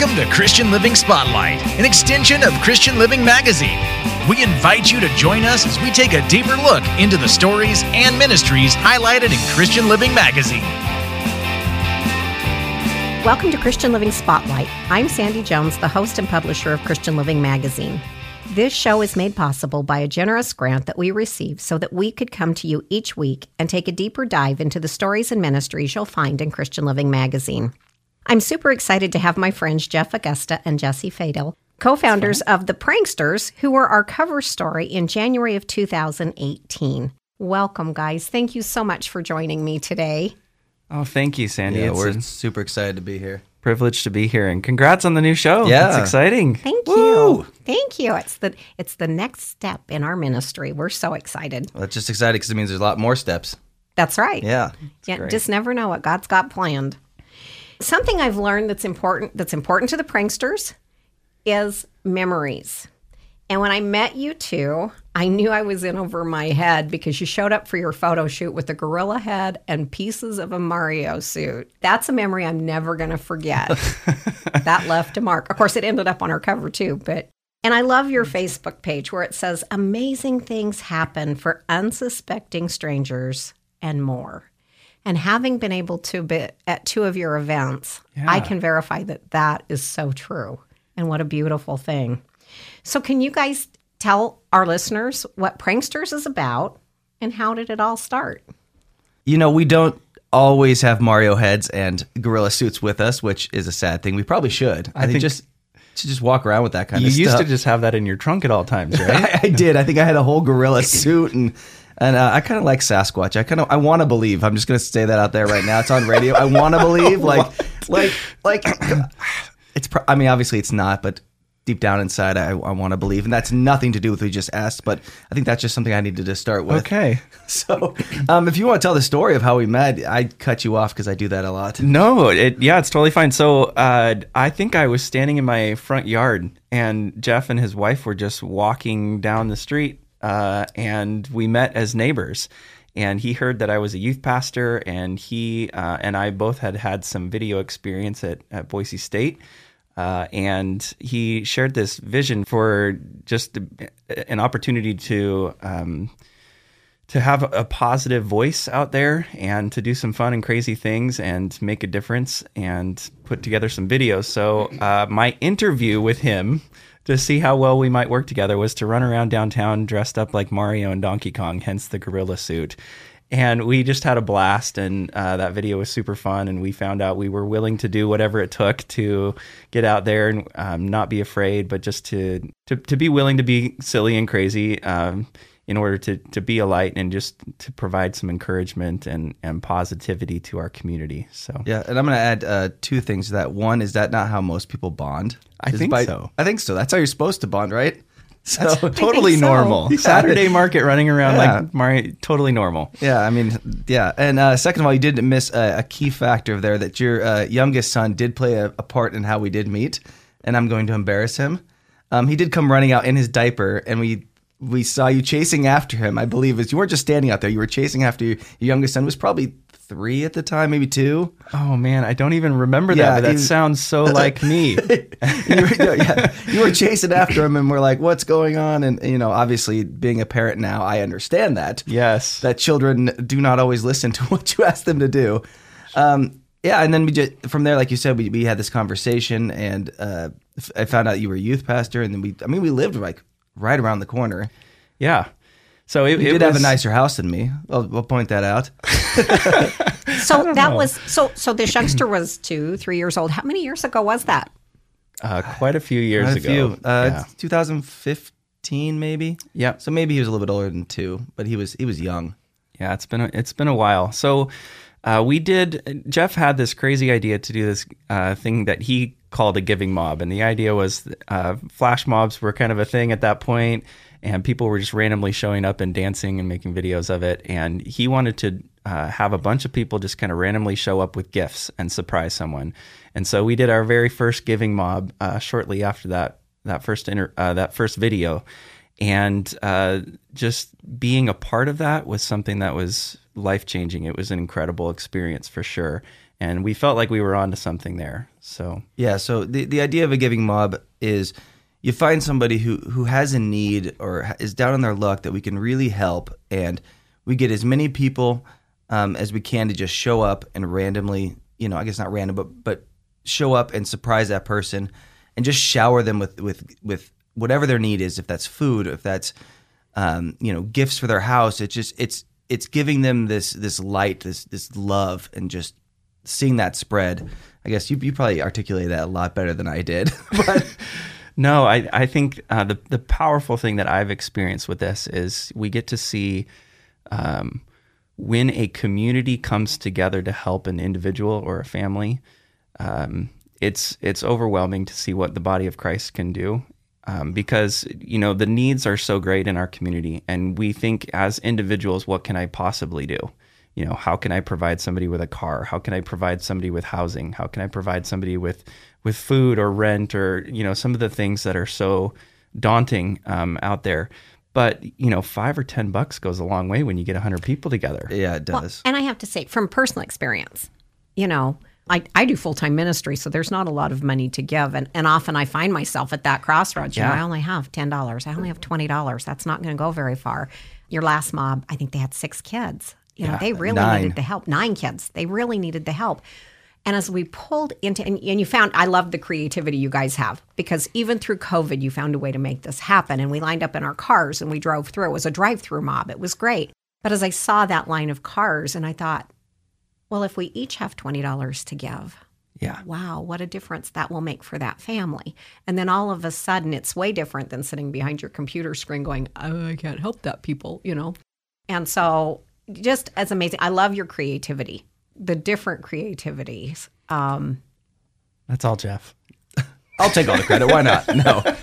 Welcome to Christian Living Spotlight, an extension of Christian Living Magazine. We invite you to join us as we take a deeper look into the stories and ministries highlighted in Christian Living Magazine. Welcome to Christian Living Spotlight. I'm Sandy Jones, the host and publisher of Christian Living Magazine. This show is made possible by a generous grant that we receive so that we could come to you each week and take a deeper dive into the stories and ministries you'll find in Christian Living Magazine. I'm super excited to have my friends Jeff Augusta and Jesse Fadel, co founders of The Praynksters, who were our cover story in January of 2018. Welcome, guys. Thank you so much for joining me today. Oh, thank you, Sandy. Yeah, we're super excited to be here. privilege to be here, and congrats on the new show. Yeah. it's exciting. Thank Woo! you. Thank you. It's the it's the next step in our ministry. We're so excited. Well, it's just excited because it means there's a lot more steps. That's right. Yeah. Yeah, great. just never know what God's got planned. Something I've learned that's important that's important to the Praynksters is memories. And when I met you two, I knew I was in over my head because you showed up for your photo shoot with a gorilla head and pieces of a Mario suit. That's a memory I'm never going to forget. that left a mark. Of course, it ended up on our cover too, but and I love your Facebook page where it says amazing things happen for unsuspecting strangers and more. And having been able to be at two of your events, I can verify that that is so true. And what a beautiful thing. So, can you guys tell our listeners what Praynksters is about and how did it all start? You know, we don't always have Mario heads and gorilla suits with us, which is a sad thing. We probably should. I, think, think- just to just walk around with that kind You of stuff. You used to just have that in your trunk at all times, right? I, I did. I think I had a whole gorilla suit and and uh, I kind of like Sasquatch. I kind of I want to believe. I'm just going to say that out there right now. It's on radio. I want to believe like like like it's pro- I mean obviously it's not, but deep down inside I, I want to believe and that's nothing to do with what we just asked, but I think that's just something I needed to start with. okay. So, um, if you want to tell the story of how we met, I cut you off because I do that a lot. No, it, yeah, it's totally fine. So uh, I think I was standing in my front yard, and Jeff and his wife were just walking down the street, uh, and we met as neighbors. And he heard that I was a youth pastor, and he uh, and I both had had some video experience at, at Boise State. Uh, and he shared this vision for just an opportunity to um, to have a positive voice out there and to do some fun and crazy things and make a difference and put together some videos. So uh, my interview with him to see how well we might work together was to run around downtown dressed up like Mario and Donkey Kong, hence the gorilla suit. And we just had a blast, and uh, that video was super fun. And we found out we were willing to do whatever it took to get out there and um, not be afraid, but just to, to to be willing to be silly and crazy. Um, in order to to be a light and just to provide some encouragement and and positivity to our community. So Yeah, and I'm going to add uh, two things to that. One is that not how most people bond. I Is think by- so. I think so. That's how you're supposed to bond, right? So totally so. normal. Yeah. Saturday market running around Yeah. like Mario, totally normal. Yeah, I mean, yeah. And uh, second of all, you didn't miss a, a key factor there that your uh, youngest son did play a, a part in how we did meet, and I'm going to embarrass him. Um, he did come running out in his diaper, and we we saw you chasing after him. I believe as you weren't just standing out there; you were chasing after your, your youngest son. Was probably three at the time, maybe two. Oh man, I don't even remember Yeah, that, but that sounds so like me. you, were, yeah, you were chasing after him, and we're like, "What's going on?" And you know, obviously, being a parent now, I understand that. Yes. that children do not always listen to what you ask them to do. Um, yeah, and then we just from there, like you said, we, we had this conversation, and uh, I found out you were a youth pastor, and then we, I mean, we lived like right around the corner. yeah. So it, You it did have a nicer house than me. I'll, I'll point that out. So that know. was so so this youngster was two, three years old. How many years ago was that? uh, quite a few years Quite a ago. few. Uh, yeah. 2015, maybe. yeah. So maybe he was a little bit older than two, but he was he was young. Yeah, it's been a, it's been a while. So uh, we did. Jeff had this crazy idea to do this uh, thing that he called a giving mob, and the idea was uh, flash mobs were kind of a thing at that point, and people were just randomly showing up and dancing and making videos of it. And he wanted to uh, have a bunch of people just kind of randomly show up with gifts and surprise someone. And so we did our very first giving mob uh, shortly after that that first inter- uh, that first video, and uh, just being a part of that was something that was life changing. It was an incredible experience for sure. And we felt like we were onto something there. So Yeah, so the, the idea of a giving mob is you find somebody who, who has a need or is down on their luck that we can really help, and we get as many people um, as we can to just show up and randomly, you know, I guess not random, but but show up and surprise that person, and just shower them with with with whatever their need is. If that's food, if that's um, you know gifts for their house, it's just it's it's giving them this this light, this this love, and just seeing that spread. I guess you you probably articulated that a lot better than I did, but No, I, I think uh, the, the powerful thing that I've experienced with this is we get to see um, when a community comes together to help an individual or a family. Um, it's it's overwhelming to see what the body of Christ can do um, because you know the needs are so great in our community, and we think as individuals, what can I possibly do? You know, how can I provide somebody with a car? How can I provide somebody with housing? How can I provide somebody with with food or rent or you know some of the things that are so daunting um, out there? But you know, five or ten bucks goes a long way when you get a hundred people together. yeah, it does. And I have to say, from personal experience, you know, I, I do full time ministry, so there's not a lot of money to give. And, and often I find myself at that crossroads. You know, Yeah. I only have $10. I only have $20. That's not going to go very far. Your last mob, I think they had six kids. You know, they really nine. needed the help. Nine kids. They really needed the help. And as we pulled into, and, and you found, I love the creativity you guys have because even through COVID, you found a way to make this happen. And we lined up in our cars and we drove through. It was a drive through mob. It was great. But as I saw that line of cars, and I thought, well, if we each have $20 to give, Yeah. wow, what a difference that will make for that family. And then all of a sudden, it's way different than sitting behind your computer screen going, oh, I can't help that people, you know? And so, just as amazing. I love your creativity, the different creativities. Um, That's all, Jeff. I'll take all the credit. Why not? No.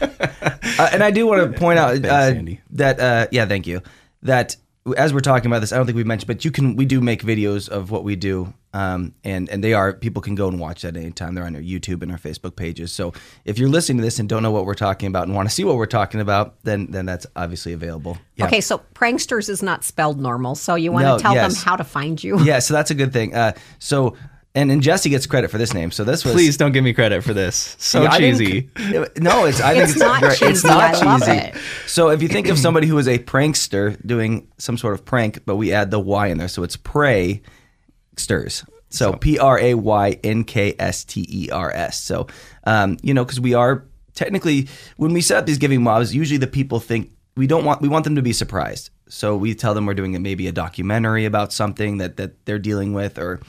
Uh, and I do want to point out uh, Andy. that uh, yeah, thank you. That as we're talking about this, I don't think we mentioned, but you can we do make videos of what we do, um, and and they are people can go and watch that anytime. They're on our YouTube and our Facebook pages. So if you're listening to this and don't know what we're talking about and want to see what we're talking about, then then that's obviously available. Okay, so Praynksters is not spelled normal. So you want No, to tell yes. them how to find you? Yeah, so that's a good thing. Uh, so and and Jesse gets credit for this name. So this was Please don't give me credit for this. So Yeah, I cheesy. No, it's I think It's it's, not very- It's cheesy. not I love cheesy. it. So if you think of somebody who is a prankster doing some sort of prank, but we add the Y in there, so it's pray sters. So P R A Y N K S T E R S. So um, you know, because we are technically when we set up these giving mobs, usually the people think we don't want we want them to be surprised. So we tell them we're doing maybe a documentary about something that that they're dealing with, or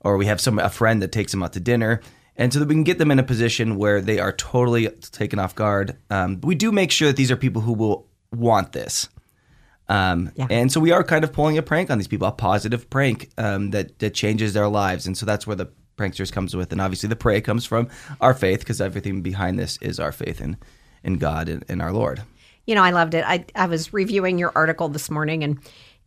or we have some a friend that takes them out to dinner, and so that we can get them in a position where they are totally taken off guard. Um, we do make sure that these are people who will want this. Um, Yeah. And so we are kind of pulling a prank on these people, a positive prank um, that that changes their lives, and so that's where the pranksters comes with, and obviously the prey comes from our faith because everything behind this is our faith in in God and, and our Lord. You know, I loved it. I, I was reviewing your article this morning, and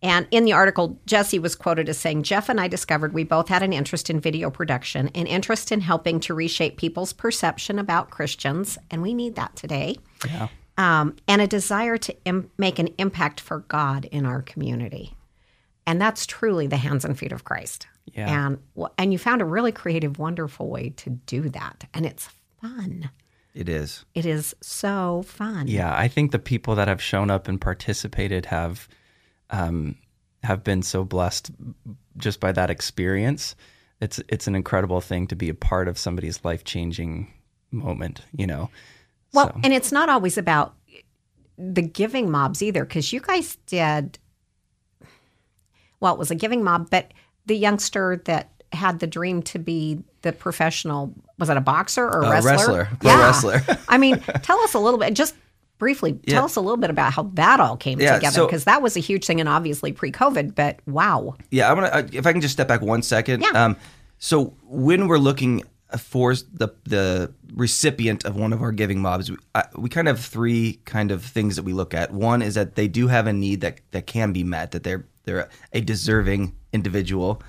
and in the article, Jesse was quoted as saying, "Jeff and I discovered we both had an interest in video production, an interest in helping to reshape people's perception about Christians, and we need that today. Yeah. Um, and a desire to Im- make an impact for God in our community, and that's truly the hands and feet of Christ. Yeah. And and you found a really creative, wonderful way to do that, and it's fun. It is. It is so fun. Yeah, I think the people that have shown up and participated have um, have been so blessed just by that experience. It's it's an incredible thing to be a part of somebody's life changing moment. You know. Well, So- and it's not always about the giving mobs either, because you guys did. Well, it was a giving mob, but the youngster that had the dream to be the professional was it a boxer or a A wrestler? wrestler, pro wrestler. I mean, tell us a little bit, just briefly, tell us a little bit about how that all came Yeah, together, so- because that was a huge thing, and obviously pre-COVID. But wow, Yeah, I'm gonna. uh, If I can just step back one second. Yeah. Um, so when we're looking for the the recipient of one of our giving mobs, we, I, we kind of have three kind of things that we look at. One is that they do have a need that that can be met, that they're they're a deserving individual.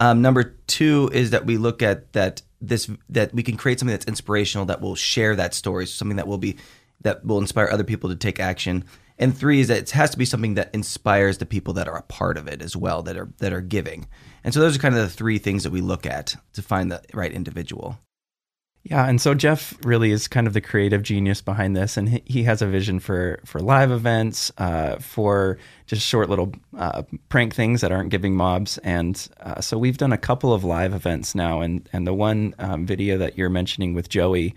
Um, number two is that we look at that this that we can create something that's inspirational that will share that story, something that will be that will inspire other people to take action. and three is that it has to be something that inspires the people that are a part of it as well that are that are giving. And so those are kind of the three things that we look at to find the right individual. Yeah, and so Jeff really is kind of the creative genius behind this, and he, has a vision for for live events, uh, for just short little uh, prank things that aren't giving mobs, and uh, so we've done a couple of live events now, and and the one um, video that you're mentioning with Joey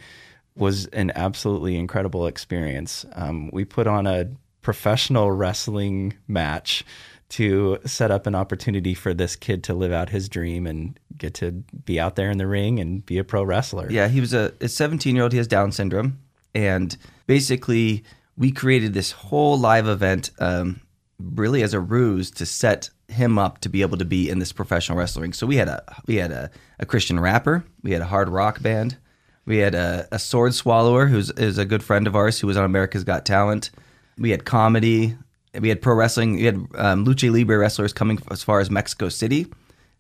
was an absolutely incredible experience. Um, we put on a professional wrestling match to set up an opportunity for this kid to live out his dream and get to be out there in the ring and be a pro wrestler. Yeah, he was a, a 17 year old. He has Down syndrome, and basically we created this whole live event, um, really as a ruse to set him up to be able to be in this professional wrestling. So we had a we had a, a Christian rapper, we had a hard rock band, we had a, a sword swallower who's is a good friend of ours who was on America's Got Talent. We had comedy, we had pro wrestling. We had um, lucha libre wrestlers coming as far as Mexico City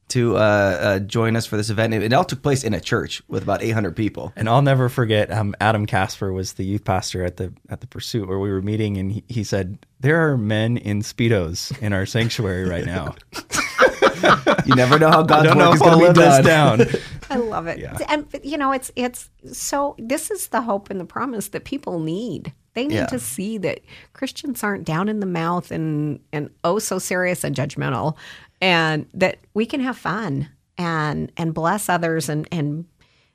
to uh, uh, join us for this event. It, it, all took place in a church with about 800 people. And I'll never forget. Um, Adam Casper was the youth pastor at the at the Pursuit where we were meeting, and he, he said, "There are men in speedos in our sanctuary right now." you never know how God's work know is going to be done. down. I love it. Yeah. And you know, it's it's so this is the hope and the promise that people need. They need yeah. to see that Christians aren't down in the mouth and and oh so serious and judgmental, and that we can have fun and and bless others and and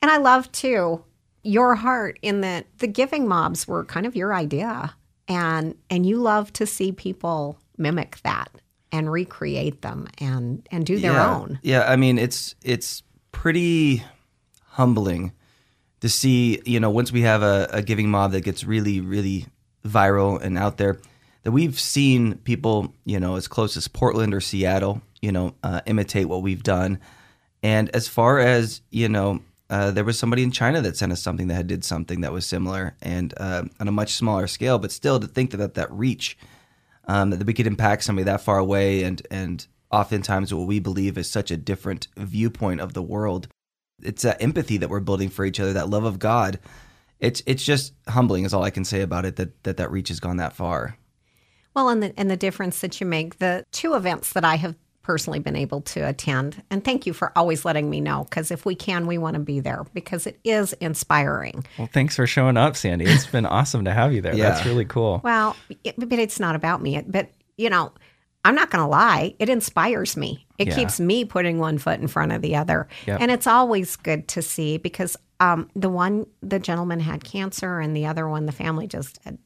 and I love too your heart in that the giving mobs were kind of your idea and and you love to see people mimic that and recreate them and and do their yeah. own. Yeah, I mean it's it's pretty humbling to see, you know, once we have a, a giving mob that gets really, really viral and out there, that we've seen people, you know, as close as Portland or Seattle, you know, uh, imitate what we've done. And as far as, you know, uh, there was somebody in China that sent us something that had did something that was similar and uh, on a much smaller scale, but still to think that that, that reach, um, that we could impact somebody that far away and, and oftentimes what we believe is such a different viewpoint of the world it's that empathy that we're building for each other, that love of God. It's it's just humbling is all I can say about it that that, that reach has gone that far. Well, and the and the difference that you make, the two events that I have personally been able to attend, and thank you for always letting me know because if we can, we want to be there because it is inspiring. Well, thanks for showing up, Sandy. It's been awesome to have you there. Yeah. That's really cool. Well, it, but it's not about me. But you know, I'm not going to lie, it inspires me. It yeah. keeps me putting one foot in front of the other. Yep. And it's always good to see because um, the one, the gentleman had cancer, and the other one, the family just had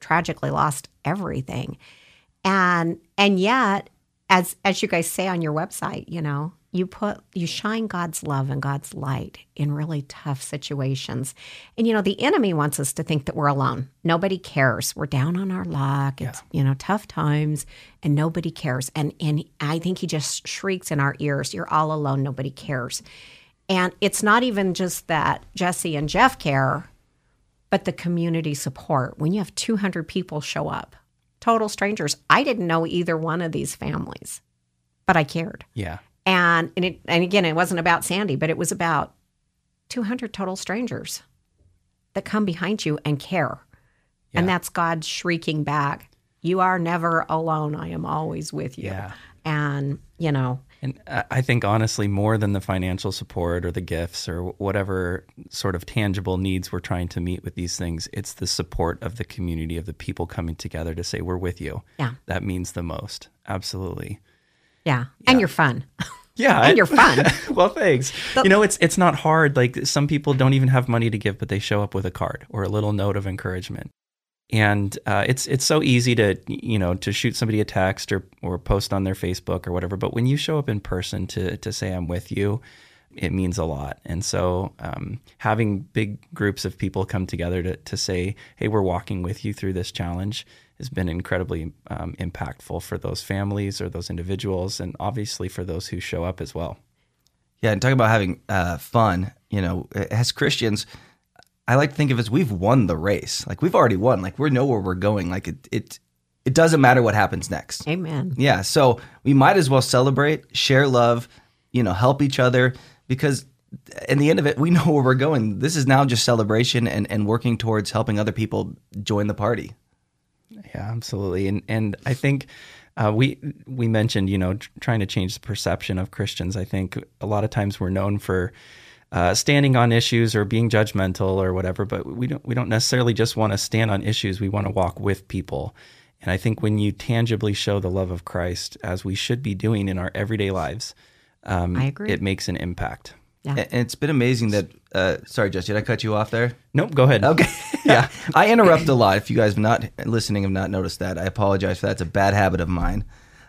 tragically lost everything. And and yet, as as you guys say on your website, you know, you put you shine God's love and God's light in really tough situations. And you know, the enemy wants us to think that we're alone. Nobody cares. We're down on our luck. It's yeah. you know, tough times and nobody cares. And and I think he just shrieks in our ears, you're all alone, nobody cares. And it's not even just that Jesse and Jeff care, but the community support. When you have 200 people show up, total strangers. I didn't know either one of these families, but I cared. Yeah. And and, it, and again, it wasn't about Sandy, but it was about 200 total strangers that come behind you and care. Yeah. And that's God shrieking back, You are never alone. I am always with you. Yeah. And, you know. And I think honestly, more than the financial support or the gifts or whatever sort of tangible needs we're trying to meet with these things, it's the support of the community, of the people coming together to say, We're with you. Yeah. That means the most. Absolutely. Yeah. yeah. And you're fun. Yeah, and you're fun. well, thanks. The, you know, it's it's not hard. Like some people don't even have money to give, but they show up with a card or a little note of encouragement. And uh, it's it's so easy to you know to shoot somebody a text or or post on their Facebook or whatever. But when you show up in person to to say I'm with you, it means a lot. And so um, having big groups of people come together to to say, hey, we're walking with you through this challenge has been incredibly um, impactful for those families or those individuals, and obviously for those who show up as well. Yeah, and talking about having uh, fun, you know, as Christians, I like to think of it as we've won the race. Like we've already won. Like we know where we're going. Like it, it, it doesn't matter what happens next. Amen. Yeah, so we might as well celebrate, share love, you know, help each other because in the end of it, we know where we're going. This is now just celebration and, and working towards helping other people join the party. Yeah, absolutely. And and I think uh, we we mentioned you know tr- trying to change the perception of Christians. I think a lot of times we're known for uh, standing on issues or being judgmental or whatever, but we don't we don't necessarily just want to stand on issues. We want to walk with people. And I think when you tangibly show the love of Christ, as we should be doing in our everyday lives, um, I agree. it makes an impact. Yeah. And it's been amazing that. Uh, sorry, Jess, did I cut you off there? Nope, go ahead. Okay. yeah. I interrupt a lot. If you guys have not listening have not noticed that, I apologize for that. It's a bad habit of mine.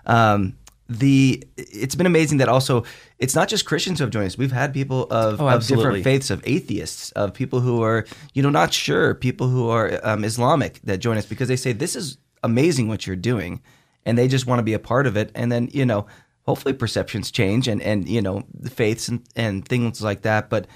Um, the it's been amazing that also it's not just Christians who have joined us. We've had people of, Oh, of different faiths, of atheists, of people who are you know not sure, people who are um, Islamic that join us because they say this is amazing what you're doing, and they just want to be a part of it. And then you know hopefully perceptions change and and you know the faiths and and things like that. But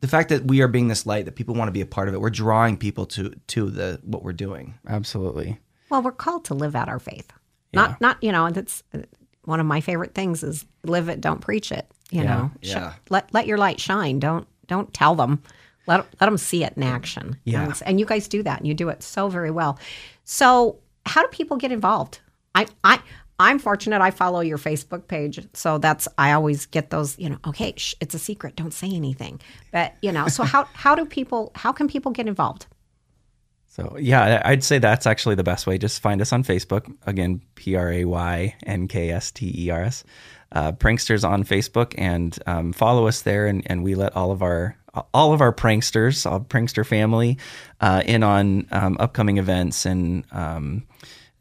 the fact that we are being this light, that people want to be a part of it, we're drawing people to to the what we're doing. Absolutely. Well, we're called to live out our faith. Not, not you know, that's uh, one of my favorite things is live it, don't preach it. You Yeah, know, yeah. let let your light shine. Don't don't tell them. Let let them see it in action. Yeah. and, and you guys do that, and you do it so very well. So, how do people get involved? I I. I'm fortunate. I follow your Facebook page, so that's I always get those. You know, okay, shh, it's a secret. Don't say anything. But you know, so how how do people? How can people get involved? So yeah, I'd say that's actually the best way. Just find us on Facebook. Again, P R A Y N K S T E R S. Uh, Praynksters on Facebook and um, follow us there, and, and we let all of our all of our pranksters, our prankster family, uh, in on um, upcoming events and um,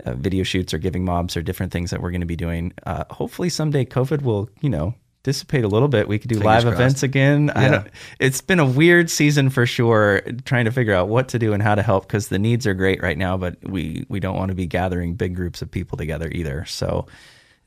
uh, video shoots or giving mobs or different things that we're going to be doing. Uh, hopefully, someday COVID will you know dissipate a little bit. We could do live crossed. events again. I Yeah. don't, it's been a weird season for sure, trying to figure out what to do and how to help because the needs are great right now, but we we don't want to be gathering big groups of people together either. So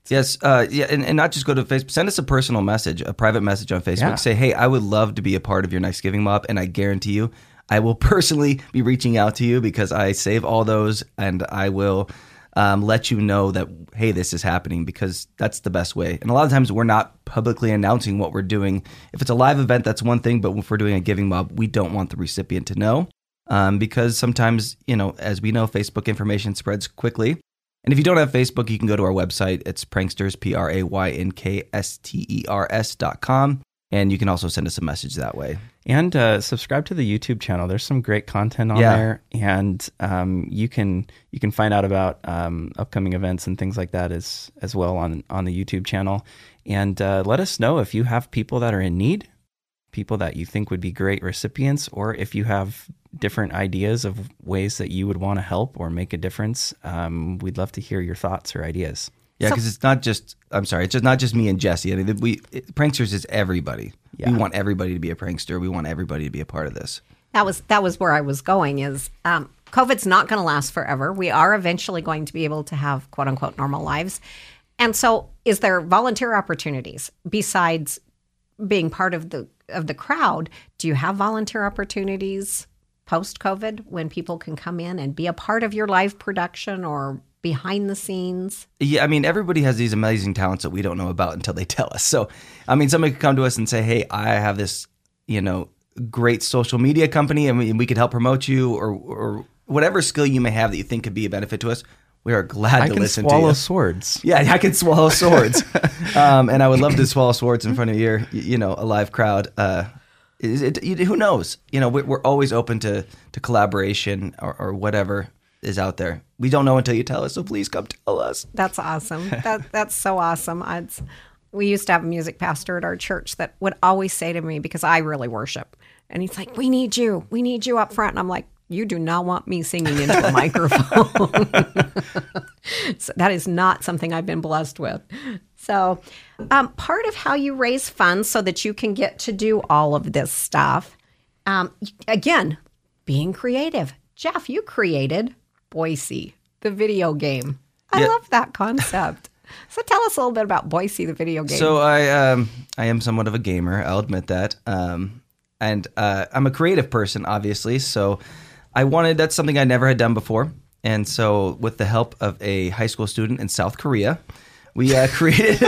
Yes, uh, yeah, and, and not just go to Facebook. Send us a personal message, a private message on Facebook. Yeah. Say, hey, I would love to be a part of your next giving mob, and I guarantee you, I will personally be reaching out to you because I save all those, and I will um, let you know that hey, this is happening because that's the best way. And a lot of times, we're not publicly announcing what we're doing. If it's a live event, that's one thing, but if we're doing a giving mob, we don't want the recipient to know um, because sometimes, you know, as we know, Facebook information spreads quickly. And if you don't have Facebook, you can go to our website. It's Praynksters, P R A Y N K S T E R S dot com. And you can also send us a message that way. And uh, subscribe to the YouTube channel. There's some great content on Yeah. there, and um, you can you can find out about um, upcoming events and things like that as as well on on the YouTube channel. And uh, let us know if you have people that are in need, people that you think would be great recipients, or if you have different ideas of ways that you would want to help or make a difference. Um, we'd love to hear your thoughts or ideas. Yeah, So- because it's not just, I'm sorry, it's just not just me and Jesse. I mean, we, it, Praynksters is everybody. Yeah. We want everybody to be a prankster. We want everybody to be a part of this. that was that was where I was going is um, COVID's not going to last forever. We are eventually going to be able to have quote unquote normal lives. And so is there volunteer opportunities besides being part of the of the crowd? Do you have volunteer opportunities post COVID when people can come in and be a part of your live production or behind the scenes? Yeah, I mean, everybody has these amazing talents that we don't know about until they tell us. So, I mean, somebody could come to us and say, "Hey, I have this, you know, great social media company, and we, we could help promote you, or or whatever skill you may have that you think could be a benefit to us." We are glad I to listen to swallow you. swords. Yeah, I can swallow swords, um, and I would love to swallow swords in front of your, you know, a live crowd. Uh, is it, who knows? You know, we're, we're always open to to collaboration or, or whatever is out there. We don't know until you tell us. So please come tell us. That's awesome. That that's so awesome. It's, we used to have a music pastor at our church that would always say to me because I really worship, and he's like, "We need you. We need you up front." And I'm like, "You do not want me singing into a microphone." so that is not something I've been blessed with. So, um, part of how you raise funds so that you can get to do all of this stuff, um, again, being creative. Jeff, you created Boise, the video game. I Yeah. love that concept. So tell us a little bit about Boise, the video game. So I um I am somewhat of a gamer. I'll admit that. Um, and uh, I'm a creative person, obviously. So I wanted that's something I never had done before. And so with the help of a high school student in South Korea, we uh, created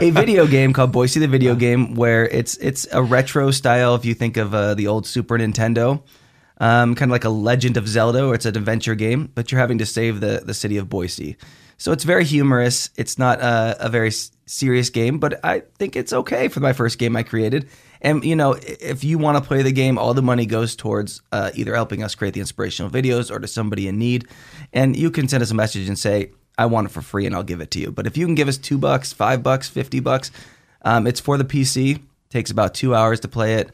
a video game called Boise the Video Game, where it's it's a retro style. If you think of uh, the old Super Nintendo. Um, kind of like a Legend of Zelda, or it's an adventure game, but you're having to save the the city of Boise. So it's very humorous. It's not a, a very serious game, but I think it's okay for my first game I created. And you know, if you want to play the game, all the money goes towards uh, either helping us create the inspirational videos or to somebody in need. And you can send us a message and say, "I want it for free," and I'll give it to you. But if you can give us two bucks, five bucks, fifty bucks, um, it's for the PC. Takes about two hours to play it.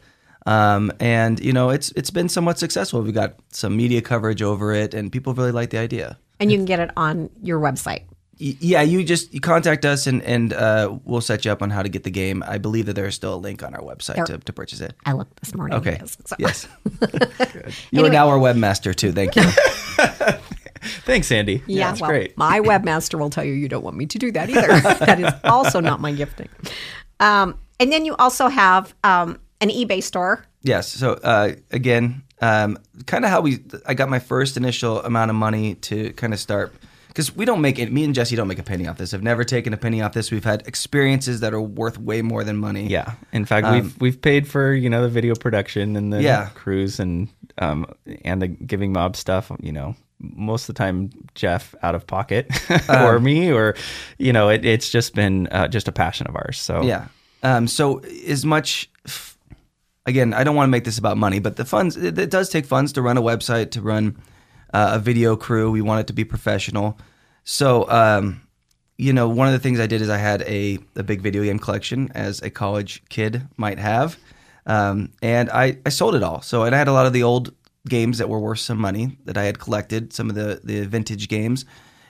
Um, and you know it's it's been somewhat successful. We've got some media coverage over it, and people really like the idea. And you can get it on your website. Y- Yeah, you just you contact us and and uh, we'll set you up on how to get the game. I believe that there is still a link on our website There- to, to purchase it. I looked this morning. Okay. It is. So- Yes. you are now our webmaster too. Thank you. Thanks, Andy. Yeah, that's well, great. my webmaster will tell you you don't want me to do that either. that is also not my gifting. Um, and then you also have um, an eBay store. yes. So uh, again, um, kind of how we I got my first initial amount of money to kind of start because we don't make it. Me and Jesse don't make a penny off this. I've never taken a penny off this. We've had experiences that are worth way more than money. Yeah. In fact, we've we've paid for you know the video production and the Um, Yeah. crews and um and the giving mob stuff. You know, most of the time Jeff out of pocket Um, or me or you know it, it's just been uh, just a passion of ours. So Yeah. Um, so as much, again, I don't want to make this about money, but the funds it, it does take funds to run a website, to run uh, a video crew. We want it to be professional. So, um, you know, one of the things I did is I had a, a big video game collection, as a college kid might have, um, and I, I sold it all. So, and I had a lot of the old games that were worth some money that I had collected, some of the the vintage games,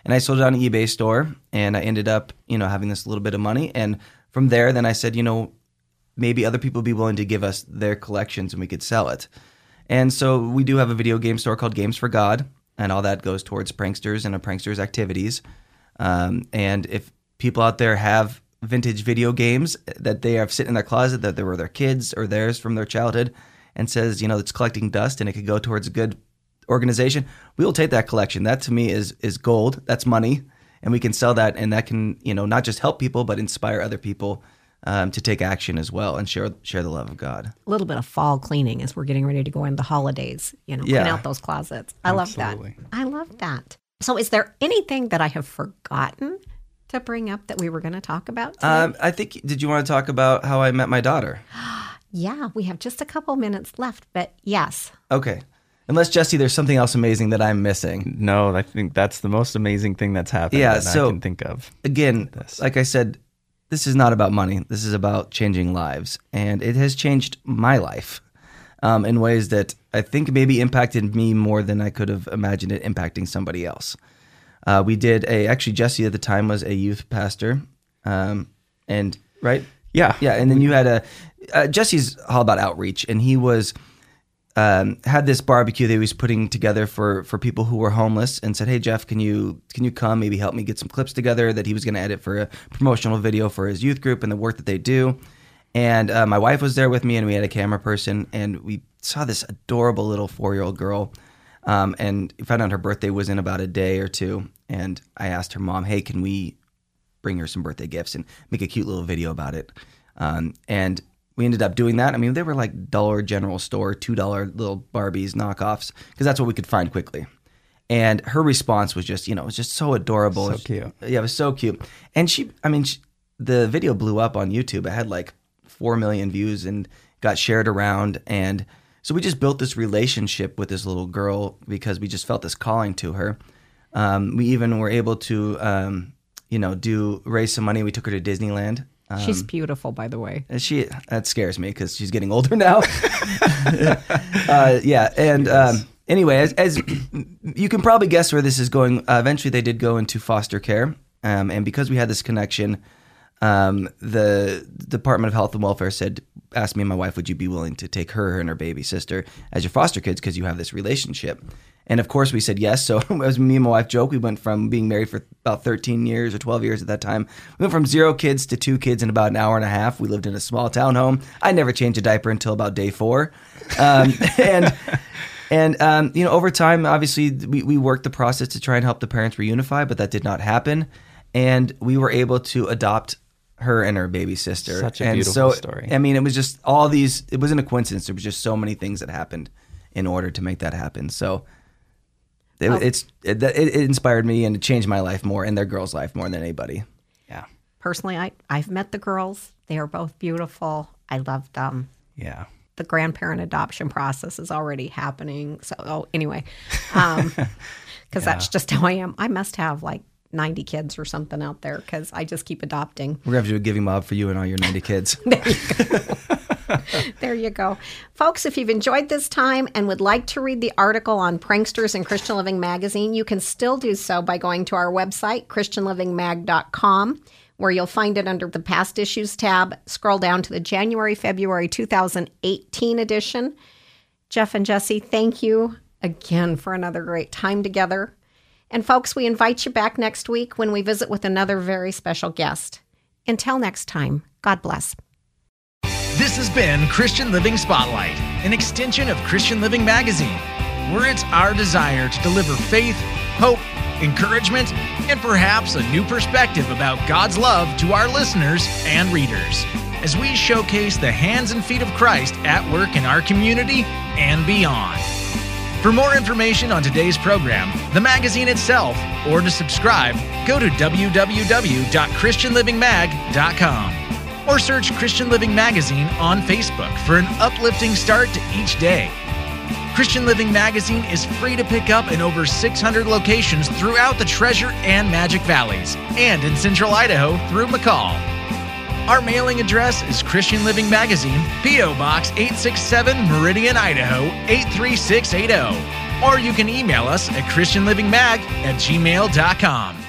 and I sold it on an eBay store, and I ended up, you know, having this little bit of money, and from there, then I said, you know, maybe other people would be willing to give us their collections and we could sell it. And so we do have a video game store called Games for God, and all that goes towards Praynksters and a Praynksters activities. Um, and if people out there have vintage video games that they have sitting in their closet that they were their kids or theirs from their childhood, and says you know it's collecting dust and it could go towards a good organization, we will take that collection. That to me is is gold. That's money, and we can sell that, and that can you know not just help people but inspire other people um, to take action as well and share share the love of God. A little bit of fall cleaning as we're getting ready to go into the holidays. You know, clean out those closets. I love that. I love that. So, is there anything that I have forgotten to bring up that we were going to talk about? today? Um, I think. Did you want to talk about how I met my daughter? yeah, we have just a couple minutes left, but yes. Okay. Unless Jesse, there's something else amazing that I'm missing. No, I think that's the most amazing thing that's happened Yeah, that so- I can think of. Again, This. like I said, this is not about money. This is about changing lives, and it has changed my life um, in ways that I think maybe impacted me more than I could have imagined it impacting somebody else. Uh, we did a actually Jesse at the time was a youth pastor, um, and right, Yeah. yeah, and then you had a uh, Jesse's all about outreach, and he was um, had this barbecue that he was putting together for for people who were homeless, and said, "Hey Jeff, can you can you come maybe help me get some clips together that he was going to edit for a promotional video for his youth group and the work that they do." And uh, my wife was there with me, and we had a camera person, and we saw this adorable little four year old girl. Um, and found out her birthday was in about a day or two, and I asked her mom, "Hey, can we bring her some birthday gifts and make a cute little video about it. Um, and we ended up doing that. I mean, they were like Dollar General store, two dollar little Barbies knockoffs because that's what we could find quickly. And her response was just, you know, it was just so adorable. So cute. Yeah, it was so cute. And she, I mean, she, the video blew up on YouTube. It had like four million views and got shared around. And so we just built this relationship with this little girl because we just felt this calling to her. Um, we even were able to, um, you know, do raise some money. We took her to Disneyland. Um, She's beautiful, by the way. she that scares me because she's getting older now. uh, yeah, and um, anyway, as, as you can probably guess where this is going, uh, eventually they did go into foster care, um, and because we had this connection, um, the Department of Health and Welfare said, asked me and my wife, would you be willing to take her and her baby sister as your foster kids because you have this relationship? And of course, we said yes. So, as me and my wife joke, we went from being married for about 13 years or 12 years at that time. We went from zero kids to two kids in about an hour and a half. We lived in a small town home. I never changed a diaper until about day four. Um, and and um, you know, over time, obviously, we, we worked the process to try and help the parents reunify, but that did not happen. And we were able to adopt her and her baby sister. Such a and beautiful so, story. I mean, it was just all these. It wasn't a coincidence. There was just so many things that happened in order to make that happen. So it, oh. it's it, it, inspired me and it changed my life more and their girl's life more than anybody. Yeah. Personally, I, I've met the girls. They are both beautiful. I love them. Yeah. The grandparent adoption process is already happening. So, oh, anyway, um, because that's just how I am. I must have like 90 kids or something out there because I just keep adopting. We're gonna have to do a giving mob for you and all your 90 kids. There you go. Folks, if you've enjoyed this time and would like to read the article on Praynksters in Christian Living Magazine, you can still do so by going to our website, ChristianLivingMag.com, where you'll find it under the Past Issues tab. Scroll down to the January February 2018 edition. Jeff and Jesse, thank you again for another great time together. And folks, we invite you back next week when we visit with another very special guest. Until next time, God bless. This has been Christian Living Spotlight, an extension of Christian Living Magazine, where it's our desire to deliver faith, hope, encouragement, and perhaps a new perspective about God's love to our listeners and readers. As we showcase the hands and feet of Christ at work in our community and beyond. For more information on today's program, the magazine itself, or to subscribe, go to www.christianlivingmag.com or search Christian Living Magazine on Facebook for an uplifting start to each day. Christian Living Magazine is free to pick up in over 600 locations throughout the Treasure and Magic Valleys and in Central Idaho through McCall. Our mailing address is Christian Living Magazine, P.O. Box 867 Meridian, Idaho 83680. Or you can email us at ChristianLivingMag at gmail.com.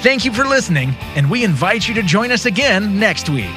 Thank you for listening, and we invite you to join us again next week.